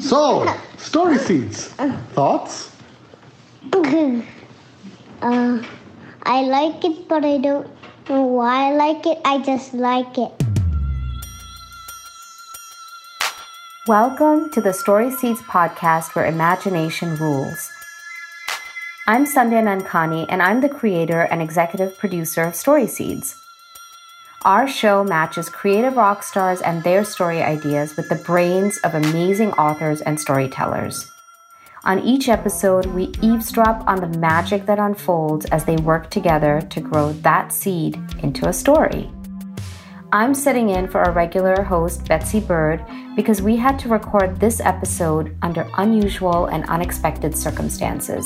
So, story seeds. Thoughts? Uh, I like it, but I don't know why I like it. I just like it. Welcome to the Story Seeds podcast where imagination rules. I'm Sandhya Nankani, and I'm the creator and executive producer of Story Seeds. Our show matches creative rock stars and their story ideas with the brains of amazing authors and storytellers. On each episode, we eavesdrop on the magic that unfolds as they work together to grow that seed into a story. I'm sitting in for our regular host, Betsy Bird, because we had to record this episode under unusual and unexpected circumstances.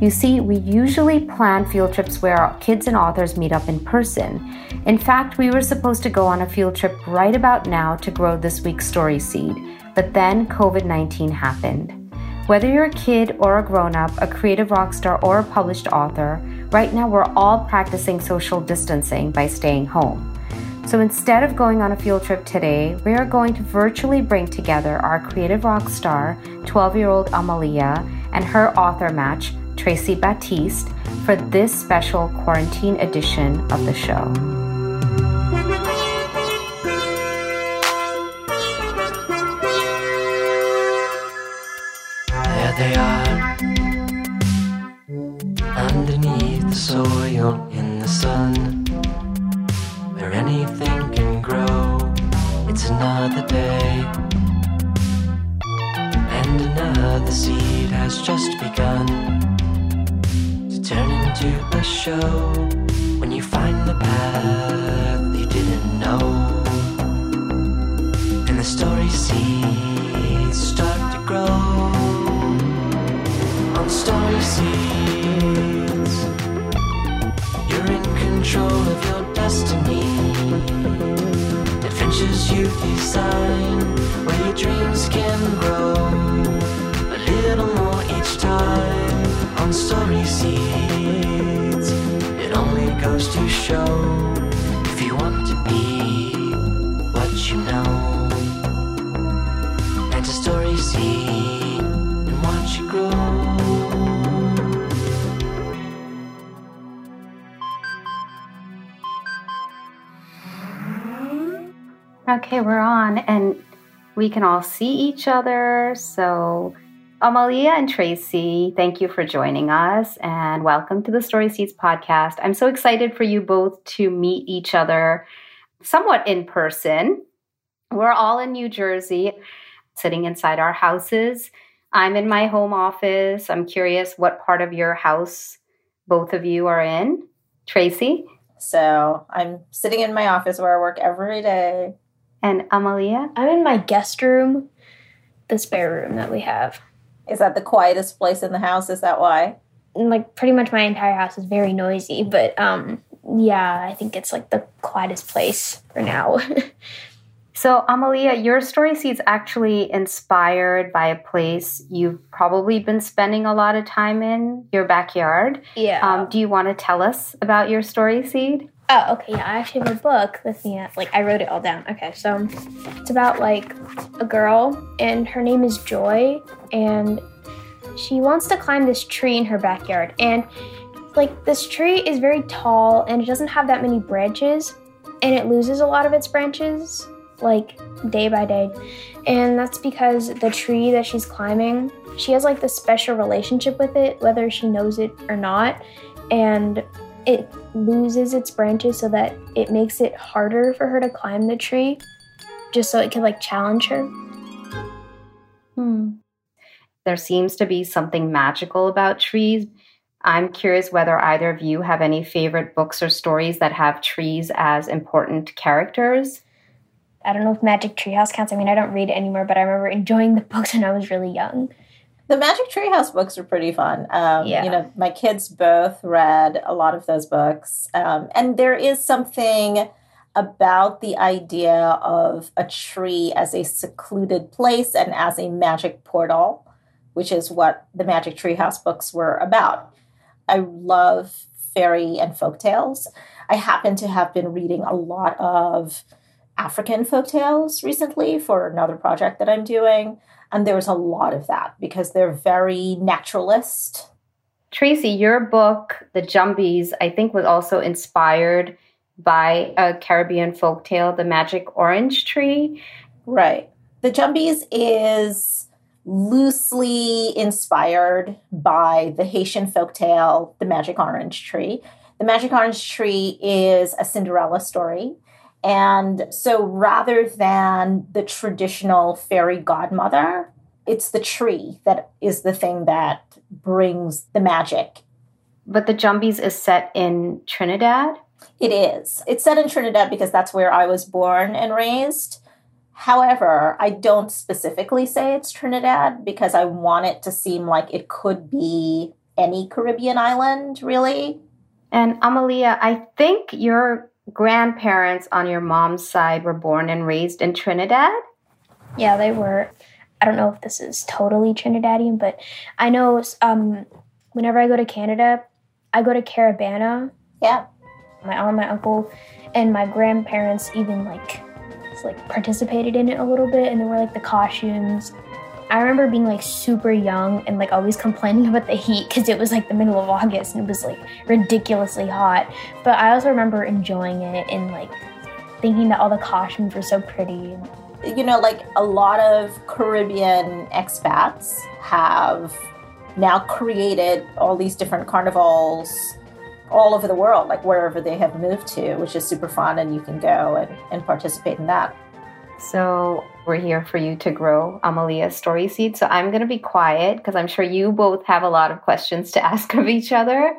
You see, we usually plan field trips where kids and authors meet up in person. In fact, we were supposed to go on a field trip right about now to grow this week's story seed, but then COVID 19 happened. Whether you're a kid or a grown up, a creative rock star, or a published author, right now we're all practicing social distancing by staying home. So instead of going on a field trip today, we are going to virtually bring together our creative rock star, 12 year old Amalia, and her author match, Tracey Baptiste, for this special quarantine edition of the show. Into a show. When you find the path Okay, we're on, and we can all see each other. So, Amalia and Tracey, thank you for joining us and welcome to the Story Seeds podcast. I'm so excited for you both to meet each other somewhat in person. We're all in New Jersey, sitting inside our houses. I'm in my home office. I'm curious what part of your house both of you are in. Tracey So I'm sitting in my office where I work every day. And Amalia. I'm in my guest room, the spare room that we have. Is that the quietest place in the house? Is that why? Like pretty much my entire house is very noisy, but um yeah, I think it's like the quietest place for now. So, Amalia, your story seed's actually inspired by a place you've probably been spending a lot of time in, your backyard. yeah. Um, do you want to tell us about your story seed? Oh, okay. Yeah, I actually have a book with me. At, like, I wrote it all down. Okay, so it's about like a girl, and her name is Joy, and she wants to climb this tree in her backyard. And like, this tree is very tall, and it doesn't have that many branches, and it loses a lot of its branches, like day by day. And that's because the tree that she's climbing, she has like this special relationship with it, whether she knows it or not. And it loses its branches so that it makes it harder for her to climb the tree just so it could like challenge her. Hmm. There seems to be something magical about trees. I'm curious whether either of you have any favorite books or stories that have trees as important characters. I don't know if Magic Treehouse counts. I mean, I don't read it anymore, but I remember enjoying the books when I was really young. The Magic Treehouse books are pretty fun. Um, Yeah. You know, my kids both read a lot of those books. Um, and there is something about the idea of a tree as a secluded place and as a magic portal, which is what the Magic Treehouse books were about. I love fairy and folk tales. I happen to have been reading a lot of African folktales recently for another project that I'm doing. And there's a lot of that because they're very naturalist. Tracey, your book, The Jumbies, I think was also inspired by a Caribbean folktale, The Magic Orange Tree. Right. The Jumbies is loosely inspired by the Haitian folktale, The Magic Orange Tree. The Magic Orange Tree is a Cinderella story. And so rather than the traditional fairy godmother, it's the tree that is the thing that brings the magic. But the Jumbies is set in Trinidad? It is. It's set in Trinidad because that's where I was born and raised. However, I don't specifically say it's Trinidad because I want it to seem like it could be any Caribbean island, really. And Amalia, I think your grandparents on your mom's side were born and raised in Trinidad? Yeah, they were. I don't know if this is totally Trinidadian, but I know um, whenever I go to Canada, I go to Caribana. Yeah. My aunt, my uncle, and my grandparents even like like participated in it a little bit, and they were like the costumes. I remember being like super young and like always complaining about the heat because it was like the middle of August and it was like ridiculously hot. But I also remember enjoying it and like thinking that all the costumes were so pretty. You know, like a lot of Caribbean expats have now created all these different carnivals all over the world, like wherever they have moved to, which is super fun and you can go and, and participate in that. So we're here for you to grow Amalia's story seed. So I'm going to be quiet because I'm sure you both have a lot of questions to ask of each other.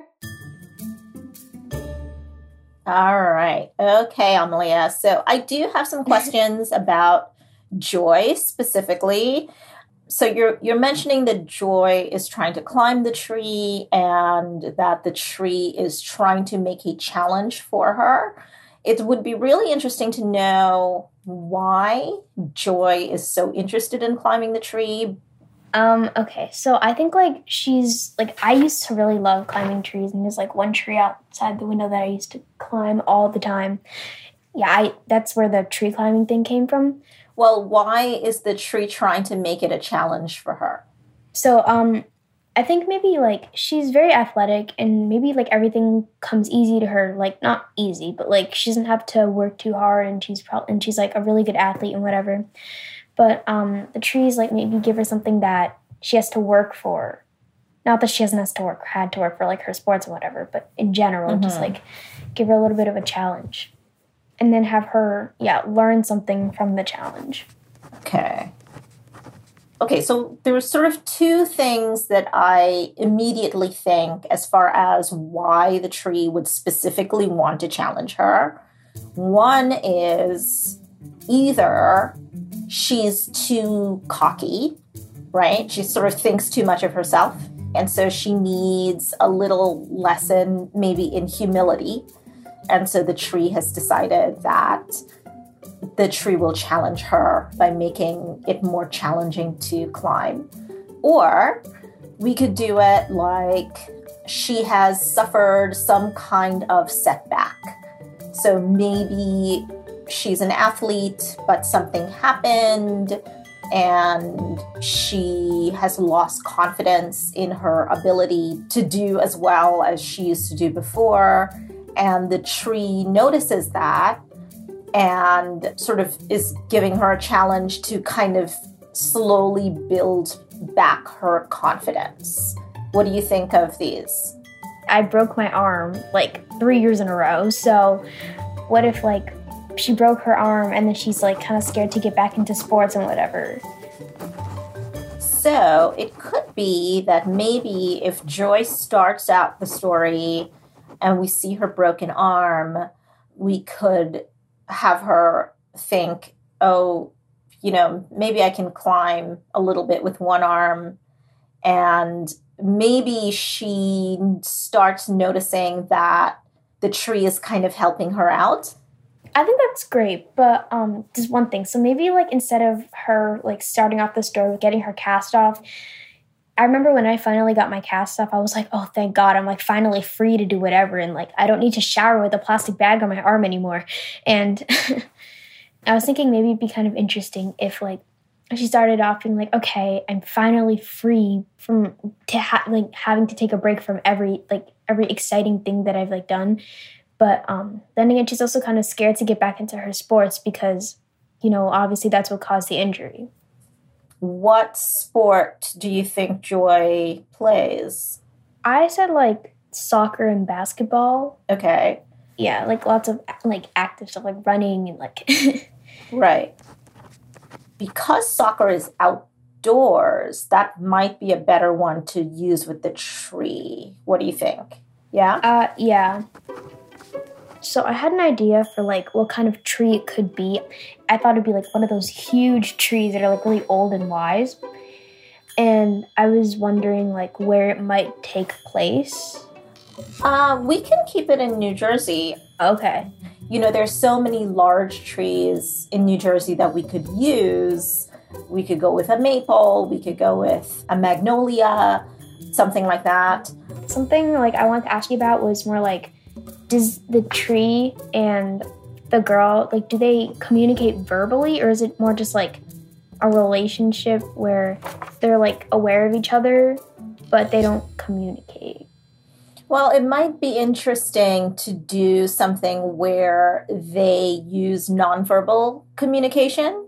All right. Okay, Amalia. So I do have some questions about joy specifically. So you're you're mentioning that Joy is trying to climb the tree and that the tree is trying to make a challenge for her. It would be really interesting to know why Joy is so interested in climbing the tree. Um, okay, so I think like she's like I used to really love climbing trees and there's like one tree outside the window that I used to climb all the time. Yeah, I that's where the tree climbing thing came from. Well, why is the tree trying to make it a challenge for her? So, um I think maybe like she's very athletic and maybe like everything comes easy to her. Like not easy, but like she doesn't have to work too hard and she's probably and she's like a really good athlete and whatever. But um the trees like maybe give her something that she has to work for. Not that she hasn't has to work had to work for like her sports or whatever, but in general, mm-hmm. just like give her a little bit of a challenge. And then have her, yeah, learn something from the challenge. Okay okay, so there are sort of two things that I immediately think as far as why the tree would specifically want to challenge her. One is either she's too cocky, right? She sort of thinks too much of herself. And so she needs a little lesson, maybe in humility. And so the tree has decided that the tree will challenge her by making it more challenging to climb. Or we could do it like she has suffered some kind of setback. So maybe she's an athlete, but something happened and she has lost confidence in her ability to do as well as she used to do before. And the tree notices that and sort of is giving her a challenge to kind of slowly build back her confidence. What do you think of these? I broke my arm like three years in a row. So, what if like she broke her arm and then she's like kind of scared to get back into sports and whatever? So, it could be that maybe if Joyce starts out the story and we see her broken arm, we could have her think, oh, you know, maybe I can climb a little bit with one arm. And maybe she starts noticing that the tree is kind of helping her out. I think that's great, but um, just one thing. So maybe like instead of her like starting off the story with getting her cast off, I remember when I finally got my cast off, I was like, oh, thank God, I'm like finally free to do whatever. And like, I don't need to shower with a plastic bag on my arm anymore. And I was thinking maybe it'd be kind of interesting if like she started off being like, okay, I'm finally free from to ha- like having to take a break from every like every exciting thing that I've like done. But um, then again, she's also kind of scared to get back into her sports because, you know, obviously that's what caused the injury. What sport do you think Joy plays? I said like soccer and basketball. Okay. Yeah, like lots of like active stuff like running and like Right. Because soccer is outdoors, that might be a better one to use with the tree. What do you think? Yeah? uh yeah. So I had an idea for like what kind of tree it could be. I thought it'd be like one of those huge trees that are like really old and wise. And I was wondering like where it might take place. Uh, we can keep it in New Jersey. Okay. You know, there's so many large trees in New Jersey that we could use. We could go with a maple, we could go with a magnolia, something like that. Something like I wanted to ask you about was more like does the tree and the girl like do they communicate verbally or is it more just like a relationship where they're like aware of each other but they don't communicate? Well, it might be interesting to do something where they use nonverbal communication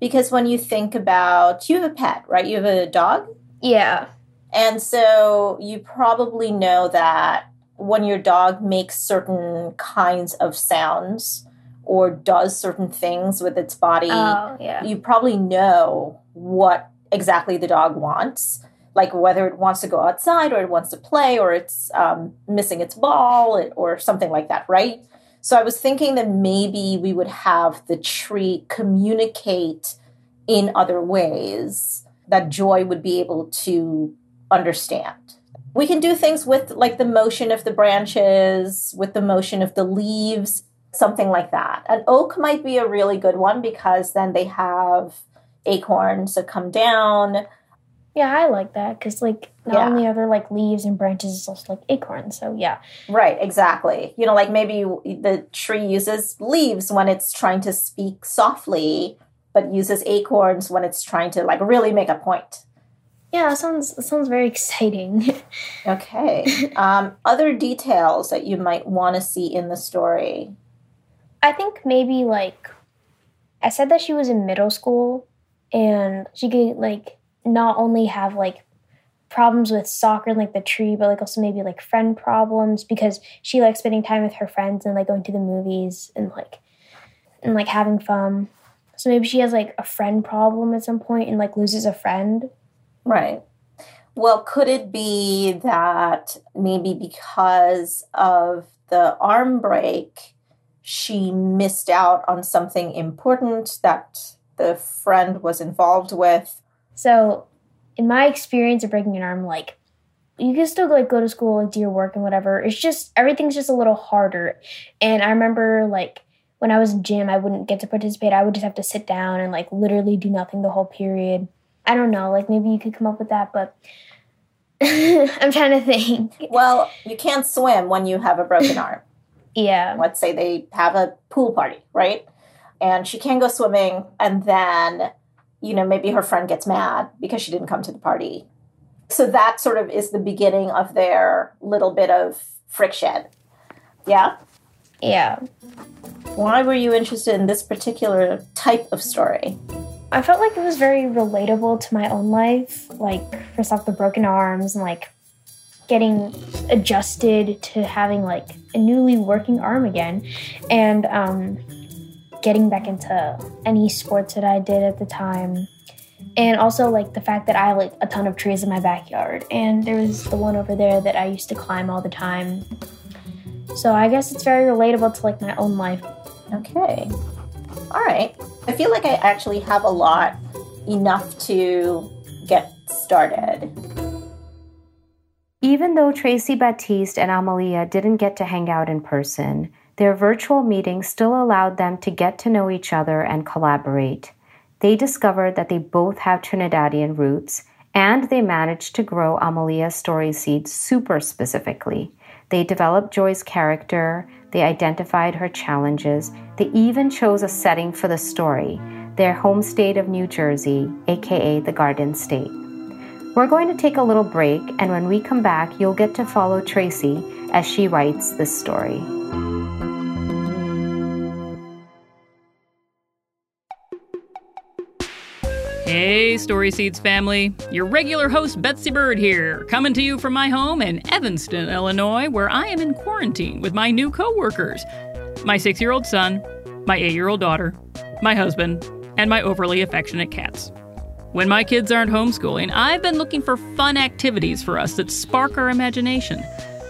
because when you think about you have a pet, right? You have a dog? Yeah. And so you probably know that when your dog makes certain kinds of sounds or does certain things with its body, Oh, yeah. you probably know what exactly the dog wants. Like whether it wants to go outside or it wants to play or it's um, missing its ball or something like that, right? So I was thinking that maybe we would have the tree communicate in other ways that Joy would be able to understand. We can do things with like the motion of the branches, with the motion of the leaves, something like that. An oak might be a really good one because then they have acorns that come down. Yeah, I like that because like not Yeah. only are there like leaves and branches, it's also like acorns. So yeah. Right, exactly. You know, like maybe the tree uses leaves when it's trying to speak softly, but uses acorns when it's trying to like really make a point. Yeah, sounds sounds very exciting. Okay. um, other details that you might want to see in the story. I think maybe like I said that she was in middle school and she could like not only have like problems with soccer and like the tree, but like also maybe like friend problems because she likes spending time with her friends and like going to the movies and like and like having fun. So maybe she has like a friend problem at some point and like loses a friend. Right. Well, could it be that maybe because of the arm break, she missed out on something important that the friend was involved with? So, in my experience of breaking an arm, like you can still like go to school, like do your work and whatever. It's just everything's just a little harder. And I remember like when I was in gym, I wouldn't get to participate. I would just have to sit down and like literally do nothing the whole period. I don't know, like maybe you could come up with that, but I'm trying to think. Well, you can't swim when you have a broken arm. Yeah. Let's say they have a pool party, right? And she can't go swimming, and then, you know, maybe her friend gets mad because she didn't come to the party. So that sort of is the beginning of their little bit of friction. Yeah? Yeah. Why were you interested in this particular type of story? I felt like it was very relatable to my own life. Like, first off, the broken arms and like getting adjusted to having like a newly working arm again, and um, getting back into any sports that I did at the time. And also, like the fact that I have like a ton of trees in my backyard, and there was the one over there that I used to climb all the time. So I guess it's very relatable to like my own life. Okay. All right. I feel like I actually have a lot enough to get started. Even though Tracey Baptiste and Amalia didn't get to hang out in person, their virtual meeting still allowed them to get to know each other and collaborate. They discovered that they both have Trinidadian roots, and they managed to grow Amalia's story seed super specifically. They developed Joy's character, they identified her challenges, they even chose a setting for the story their home state of New Jersey, aka the Garden State. We're going to take a little break, and when we come back, you'll get to follow Tracey as she writes this story. Hey, Story Seeds family. Your regular host, Betsy Bird here, coming to you from my home in Evanston, Illinois, where I am in quarantine with my new coworkers my six year old son, my eight year old daughter, my husband, and my overly affectionate cats. When my kids aren't homeschooling, I've been looking for fun activities for us that spark our imagination.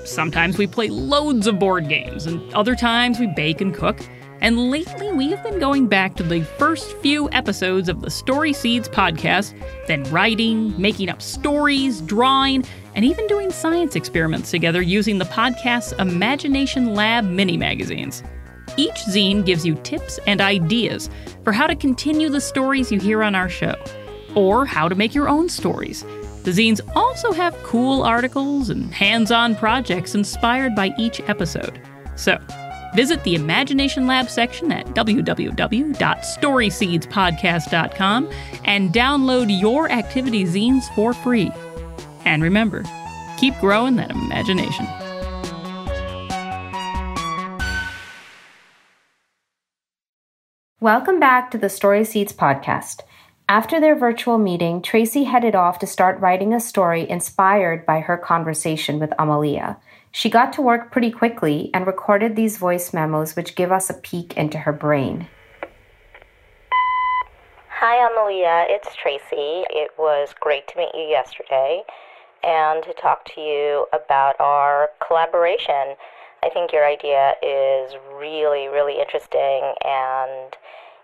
Sometimes we play loads of board games, and other times we bake and cook. And lately, we have been going back to the first few episodes of the Story Seeds podcast, then writing, making up stories, drawing, and even doing science experiments together using the podcast's Imagination Lab mini magazines. Each zine gives you tips and ideas for how to continue the stories you hear on our show, or how to make your own stories. The zines also have cool articles and hands on projects inspired by each episode. So, Visit the Imagination Lab section at www.storyseedspodcast.com and download your activity zines for free. And remember, keep growing that imagination. Welcome back to the Story Seeds podcast. After their virtual meeting, Tracey headed off to start writing a story inspired by her conversation with Amalia. She got to work pretty quickly and recorded these voice memos, which give us a peek into her brain. Hi, Amalia. It's Tracey. It was great to meet you yesterday and to talk to you about our collaboration. I think your idea is really, really interesting and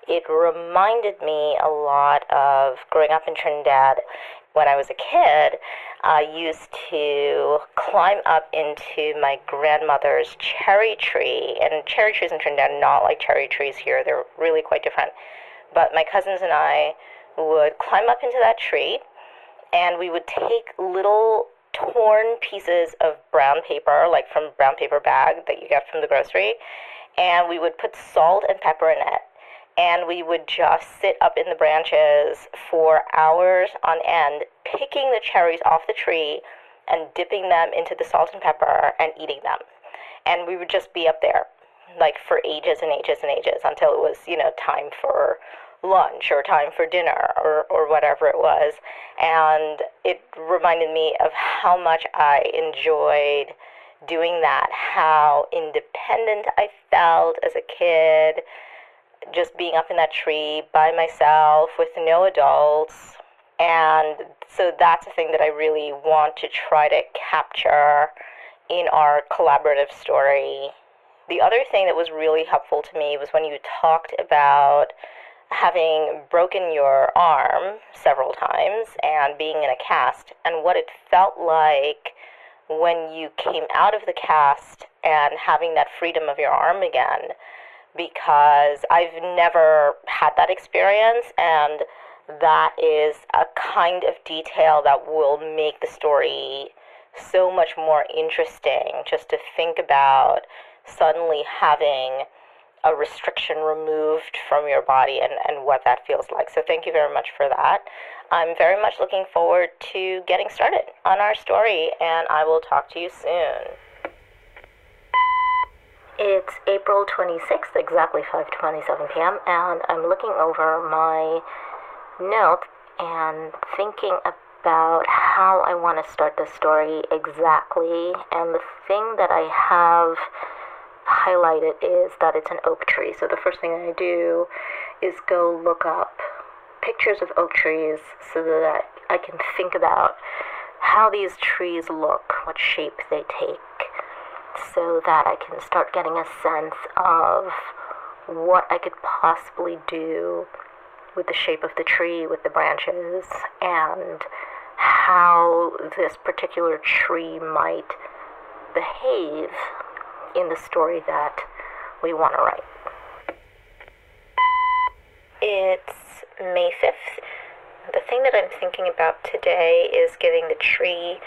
it reminded me a lot of growing up in Trinidad when I was a kid. I used to climb up into my grandmother's cherry tree, and cherry trees in Trinidad are not like cherry trees here, they're really quite different. But my cousins and I would climb up into that tree, and we would take little torn pieces of brown paper, like from brown paper bag that you get from the grocery, and we would put salt and pepper in it and we would just sit up in the branches for hours on end, picking the cherries off the tree and dipping them into the salt and pepper and eating them. And we would just be up there like for ages and ages and ages until it was, you know, time for lunch or time for dinner or, or whatever it was. And it reminded me of how much I enjoyed doing that, how independent I felt as a kid just being up in that tree by myself with no adults. And so that's a thing that I really want to try to capture in our collaborative story. The other thing that was really helpful to me was when you talked about having broken your arm several times and being in a cast, and what it felt like when you came out of the cast and having that freedom of your arm again because I've never had that experience and that is a kind of detail that will make the story so much more interesting just to think about suddenly having a restriction removed from your body and, and what that feels like. So thank you very much for that. I'm very much looking forward to getting started on our story and I will talk to you soon. It's April 26th, exactly 5:27 p.m., and I'm looking over my notes and thinking about how I want to start the story exactly. And the thing that I have highlighted is that it's an oak tree. So the first thing I do is go look up pictures of oak trees so that I can think about how these trees look, what shape they take so that I can start getting a sense of what I could possibly do with the shape of the tree, with the branches, and how this particular tree might behave in the story that we want to write. It's May 5th. The thing that I'm thinking about today is giving the tree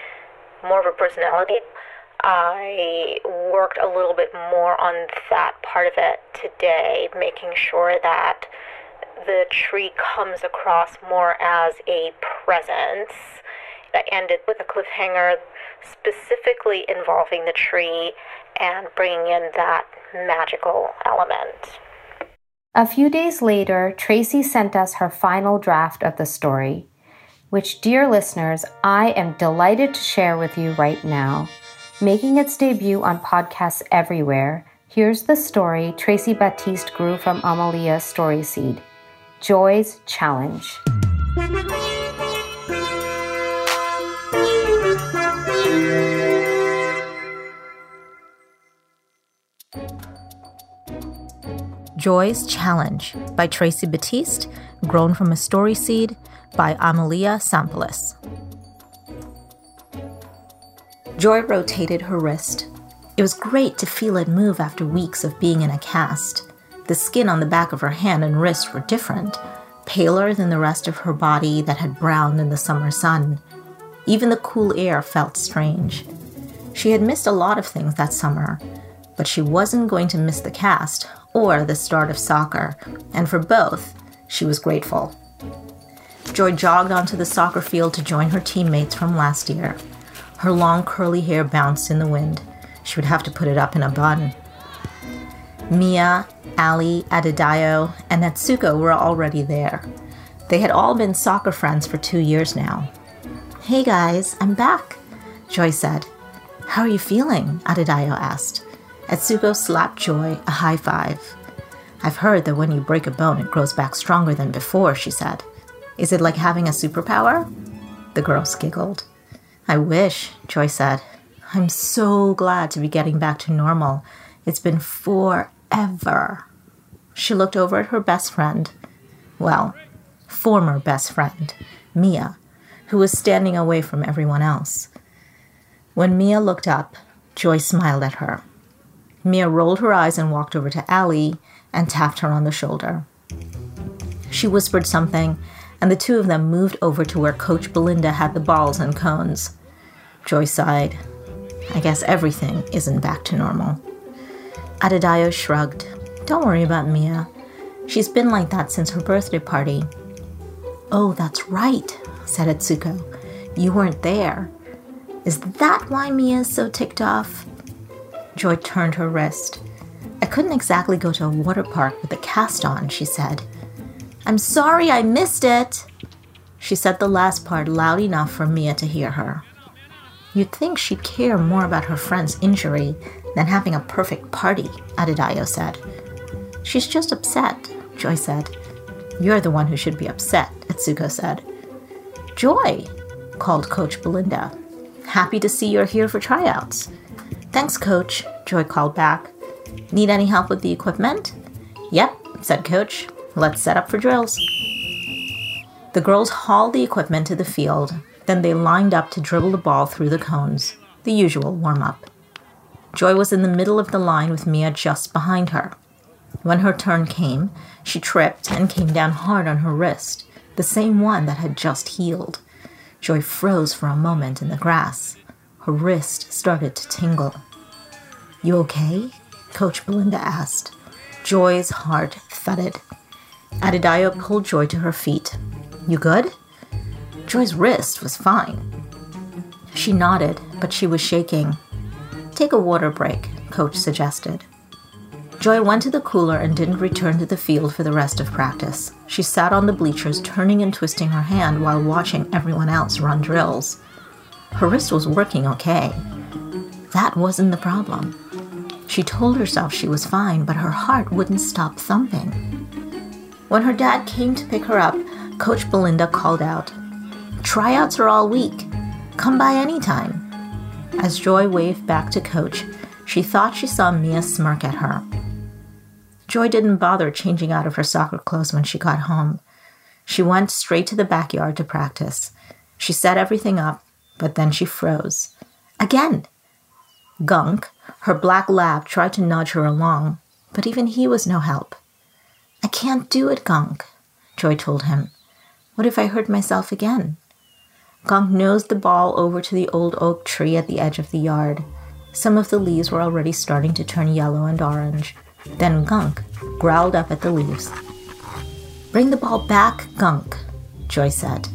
more of a personality. I worked a little bit more on that part of it today, making sure that the tree comes across more as a presence. I ended with a cliffhanger specifically involving the tree and bringing in that magical element. A few days later, Tracey sent us her final draft of the story, which, dear listeners, I am delighted to share with you right now. Making its debut on podcasts everywhere, here's the story Tracey Baptiste grew from Amalia's story seed Joy's Challenge. Joy's Challenge by Tracey Baptiste, grown from a story seed by Amalia Tsampalis. Joy rotated her wrist. It was great to feel it move after weeks of being in a cast. The skin on the back of her hand and wrist were different, paler than the rest of her body that had browned in the summer sun. Even the cool air felt strange. She had missed a lot of things that summer, but she wasn't going to miss the cast or the start of soccer, and for both, she was grateful. Joy jogged onto the soccer field to join her teammates from last year. Her long curly hair bounced in the wind. She would have to put it up in a bun. Mia, Ali, Adedayo, and Natsuko were already there. They had all been soccer friends for two years now. Hey guys, I'm back, Joy said. How are you feeling? Adedayo asked. Atsuko slapped Joy a high five. I've heard that when you break a bone, it grows back stronger than before, she said. Is it like having a superpower? The girls giggled. I wish, Joy said. I'm so glad to be getting back to normal. It's been forever. She looked over at her best friend. Well, former best friend, Mia, who was standing away from everyone else. When Mia looked up, Joy smiled at her. Mia rolled her eyes and walked over to Ali and tapped her on the shoulder. She whispered something, and the two of them moved over to where Coach Belinda had the balls and cones. Joy sighed. I guess everything isn't back to normal. Adedayo shrugged. Don't worry about Mia. She's been like that since her birthday party. Oh, that's right, said Atsuko. You weren't there. Is that why Mia's so ticked off? Joy turned her wrist. I couldn't exactly go to a water park with a cast on, she said. I'm sorry I missed it. She said the last part loud enough for Mia to hear her. You'd think she'd care more about her friend's injury than having a perfect party, Adedayo said. She's just upset, Joy said. You're the one who should be upset, Atsuko said. Joy, called Coach Belinda. Happy to see you're here for tryouts. Thanks, Coach, Joy called back. Need any help with the equipment? Yep, said Coach. Let's set up for drills. The girls hauled the equipment to the field, then they lined up to dribble the ball through the cones, the usual warm up. Joy was in the middle of the line with Mia just behind her. When her turn came, she tripped and came down hard on her wrist, the same one that had just healed. Joy froze for a moment in the grass. Her wrist started to tingle. You okay? Coach Belinda asked. Joy's heart thudded. Adedayo pulled Joy to her feet. You good? Joy's wrist was fine. She nodded, but she was shaking. Take a water break, Coach suggested. Joy went to the cooler and didn't return to the field for the rest of practice. She sat on the bleachers, turning and twisting her hand while watching everyone else run drills. Her wrist was working okay. That wasn't the problem. She told herself she was fine, but her heart wouldn't stop thumping. When her dad came to pick her up, Coach Belinda called out, Tryouts are all week. Come by anytime. As Joy waved back to Coach, she thought she saw Mia smirk at her. Joy didn't bother changing out of her soccer clothes when she got home. She went straight to the backyard to practice. She set everything up but then she froze. Again! Gunk, her black lab, tried to nudge her along, but even he was no help. I can't do it, Gunk, Joy told him. What if I hurt myself again? Gunk nosed the ball over to the old oak tree at the edge of the yard. Some of the leaves were already starting to turn yellow and orange. Then Gunk growled up at the leaves. Bring the ball back, Gunk, Joy said.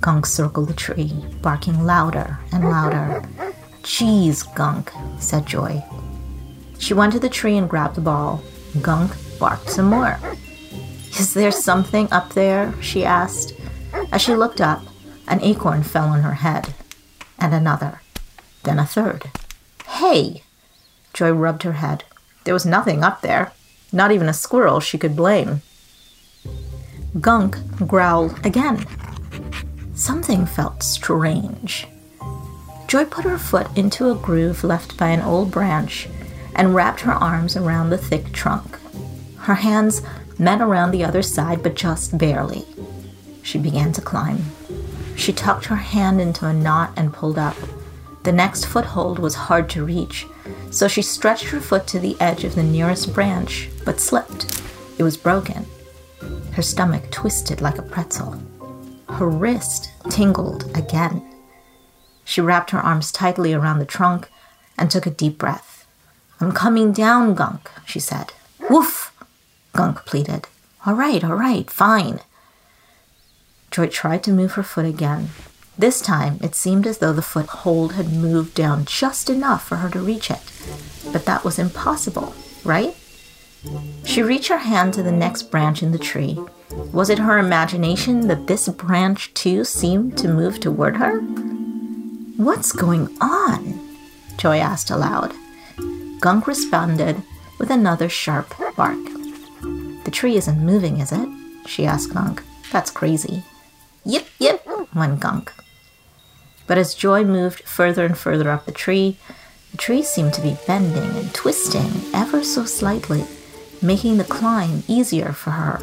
Gunk circled the tree, barking louder and louder. Jeez, Gunk, said Joy. She went to the tree and grabbed the ball. Gunk barked some more. Is there something up there? she asked. As she looked up, an acorn fell on her head, and another, then a third. Hey! Joy rubbed her head. There was nothing up there, not even a squirrel she could blame. Gunk growled again. Something felt strange. Joy put her foot into a groove left by an old branch and wrapped her arms around the thick trunk. Her hands met around the other side, but just barely. She began to climb. She tucked her hand into a knot and pulled up. The next foothold was hard to reach, so she stretched her foot to the edge of the nearest branch, but slipped. It was broken. Her stomach twisted like a pretzel. Her wrist tingled again. She wrapped her arms tightly around the trunk and took a deep breath. I'm coming down, Gunk, she said. Woof, Gunk pleaded. All right, all right, fine. Joy tried to move her foot again. This time, it seemed as though the foothold had moved down just enough for her to reach it. But that was impossible, right? She reached her hand to the next branch in the tree. Was it her imagination that this branch too seemed to move toward her? What's going on? Joy asked aloud. Gunk responded with another sharp bark. The tree isn't moving, is it? she asked Gunk. That's crazy. Yip, yip, went Gunk. But as Joy moved further and further up the tree, the tree seemed to be bending and twisting ever so slightly, making the climb easier for her.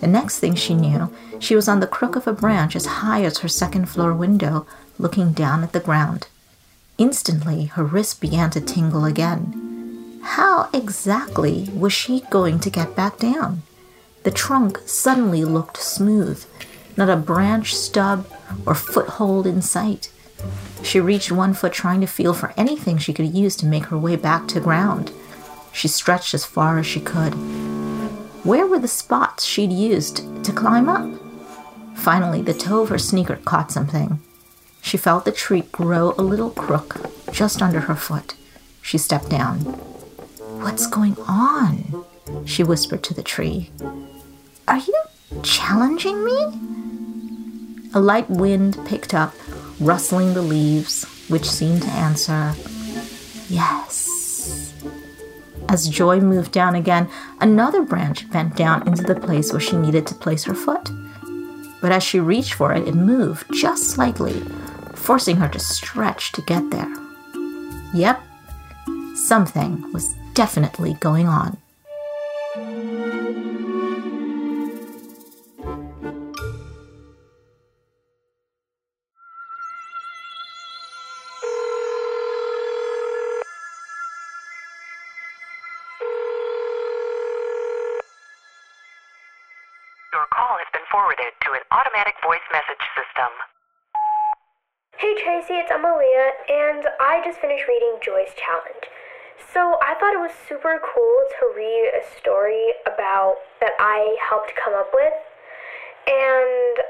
The next thing she knew, she was on the crook of a branch as high as her second floor window, looking down at the ground. Instantly, her wrist began to tingle again. How exactly was she going to get back down? The trunk suddenly looked smooth, not a branch stub or foothold in sight. She reached one foot trying to feel for anything she could use to make her way back to ground. She stretched as far as she could. Where were the spots she'd used to climb up? Finally, the toe of her sneaker caught something. She felt the tree grow a little crook just under her foot. She stepped down. What's going on? She whispered to the tree. Are you challenging me? A light wind picked up, rustling the leaves, which seemed to answer, Yes. As Joy moved down again, another branch bent down into the place where she needed to place her foot. But as she reached for it, it moved just slightly, forcing her to stretch to get there. Yep, something was definitely going on. Just finished reading Joy's Challenge. So I thought it was super cool to read a story about that I helped come up with, and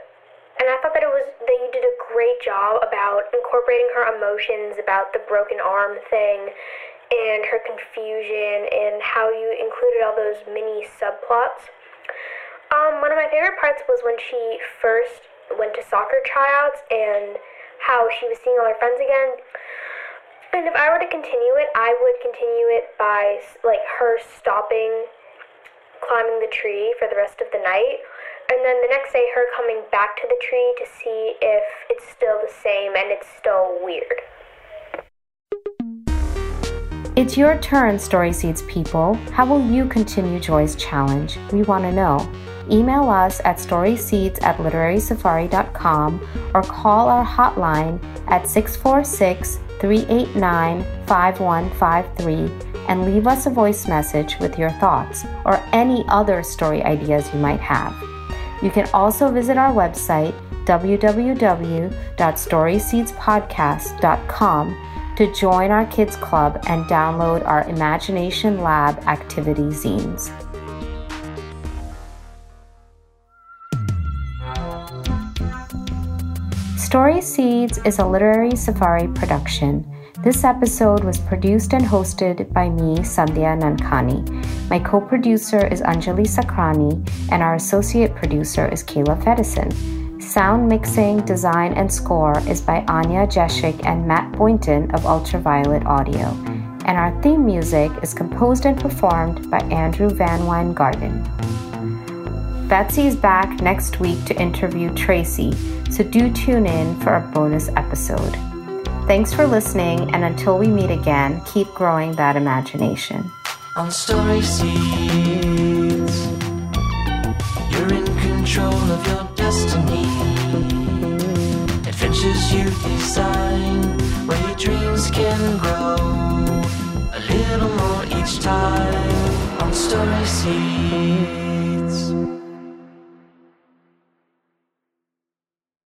and I thought that it was that you did a great job about incorporating her emotions about the broken arm thing and her confusion and how you included all those mini subplots. Um, one of my favorite parts was when she first went to soccer tryouts and how she was seeing all her friends again. If I were to continue it, I would continue it by like her stopping climbing the tree for the rest of the night. And then the next day, her coming back to the tree to see if it's still the same and it's still weird. It's your turn, Story Seeds people. How will you continue Joy's challenge? We want to know. Email us at storyseeds at literarysafari.com or call our hotline at 646 389 5153 and leave us a voice message with your thoughts or any other story ideas you might have. You can also visit our website www.storyseedspodcast.com to join our kids club and download our Imagination Lab activity zines. Story Seeds is a literary safari production. This episode was produced and hosted by me, Sandhya Nankani. My co producer is Anjali Sakrani, and our associate producer is Kayla Fedison. Sound mixing, design, and score is by Anya Jeshik and Matt Boynton of Ultraviolet Audio. And our theme music is composed and performed by Andrew Van Weingarten. Betsy is back next week to interview Tracey, so do tune in for a bonus episode. Thanks for listening, and until we meet again, keep growing that imagination. On story seeds, you're in control of your destiny. Adventures you design, where your dreams can grow a little more each time. On story seeds.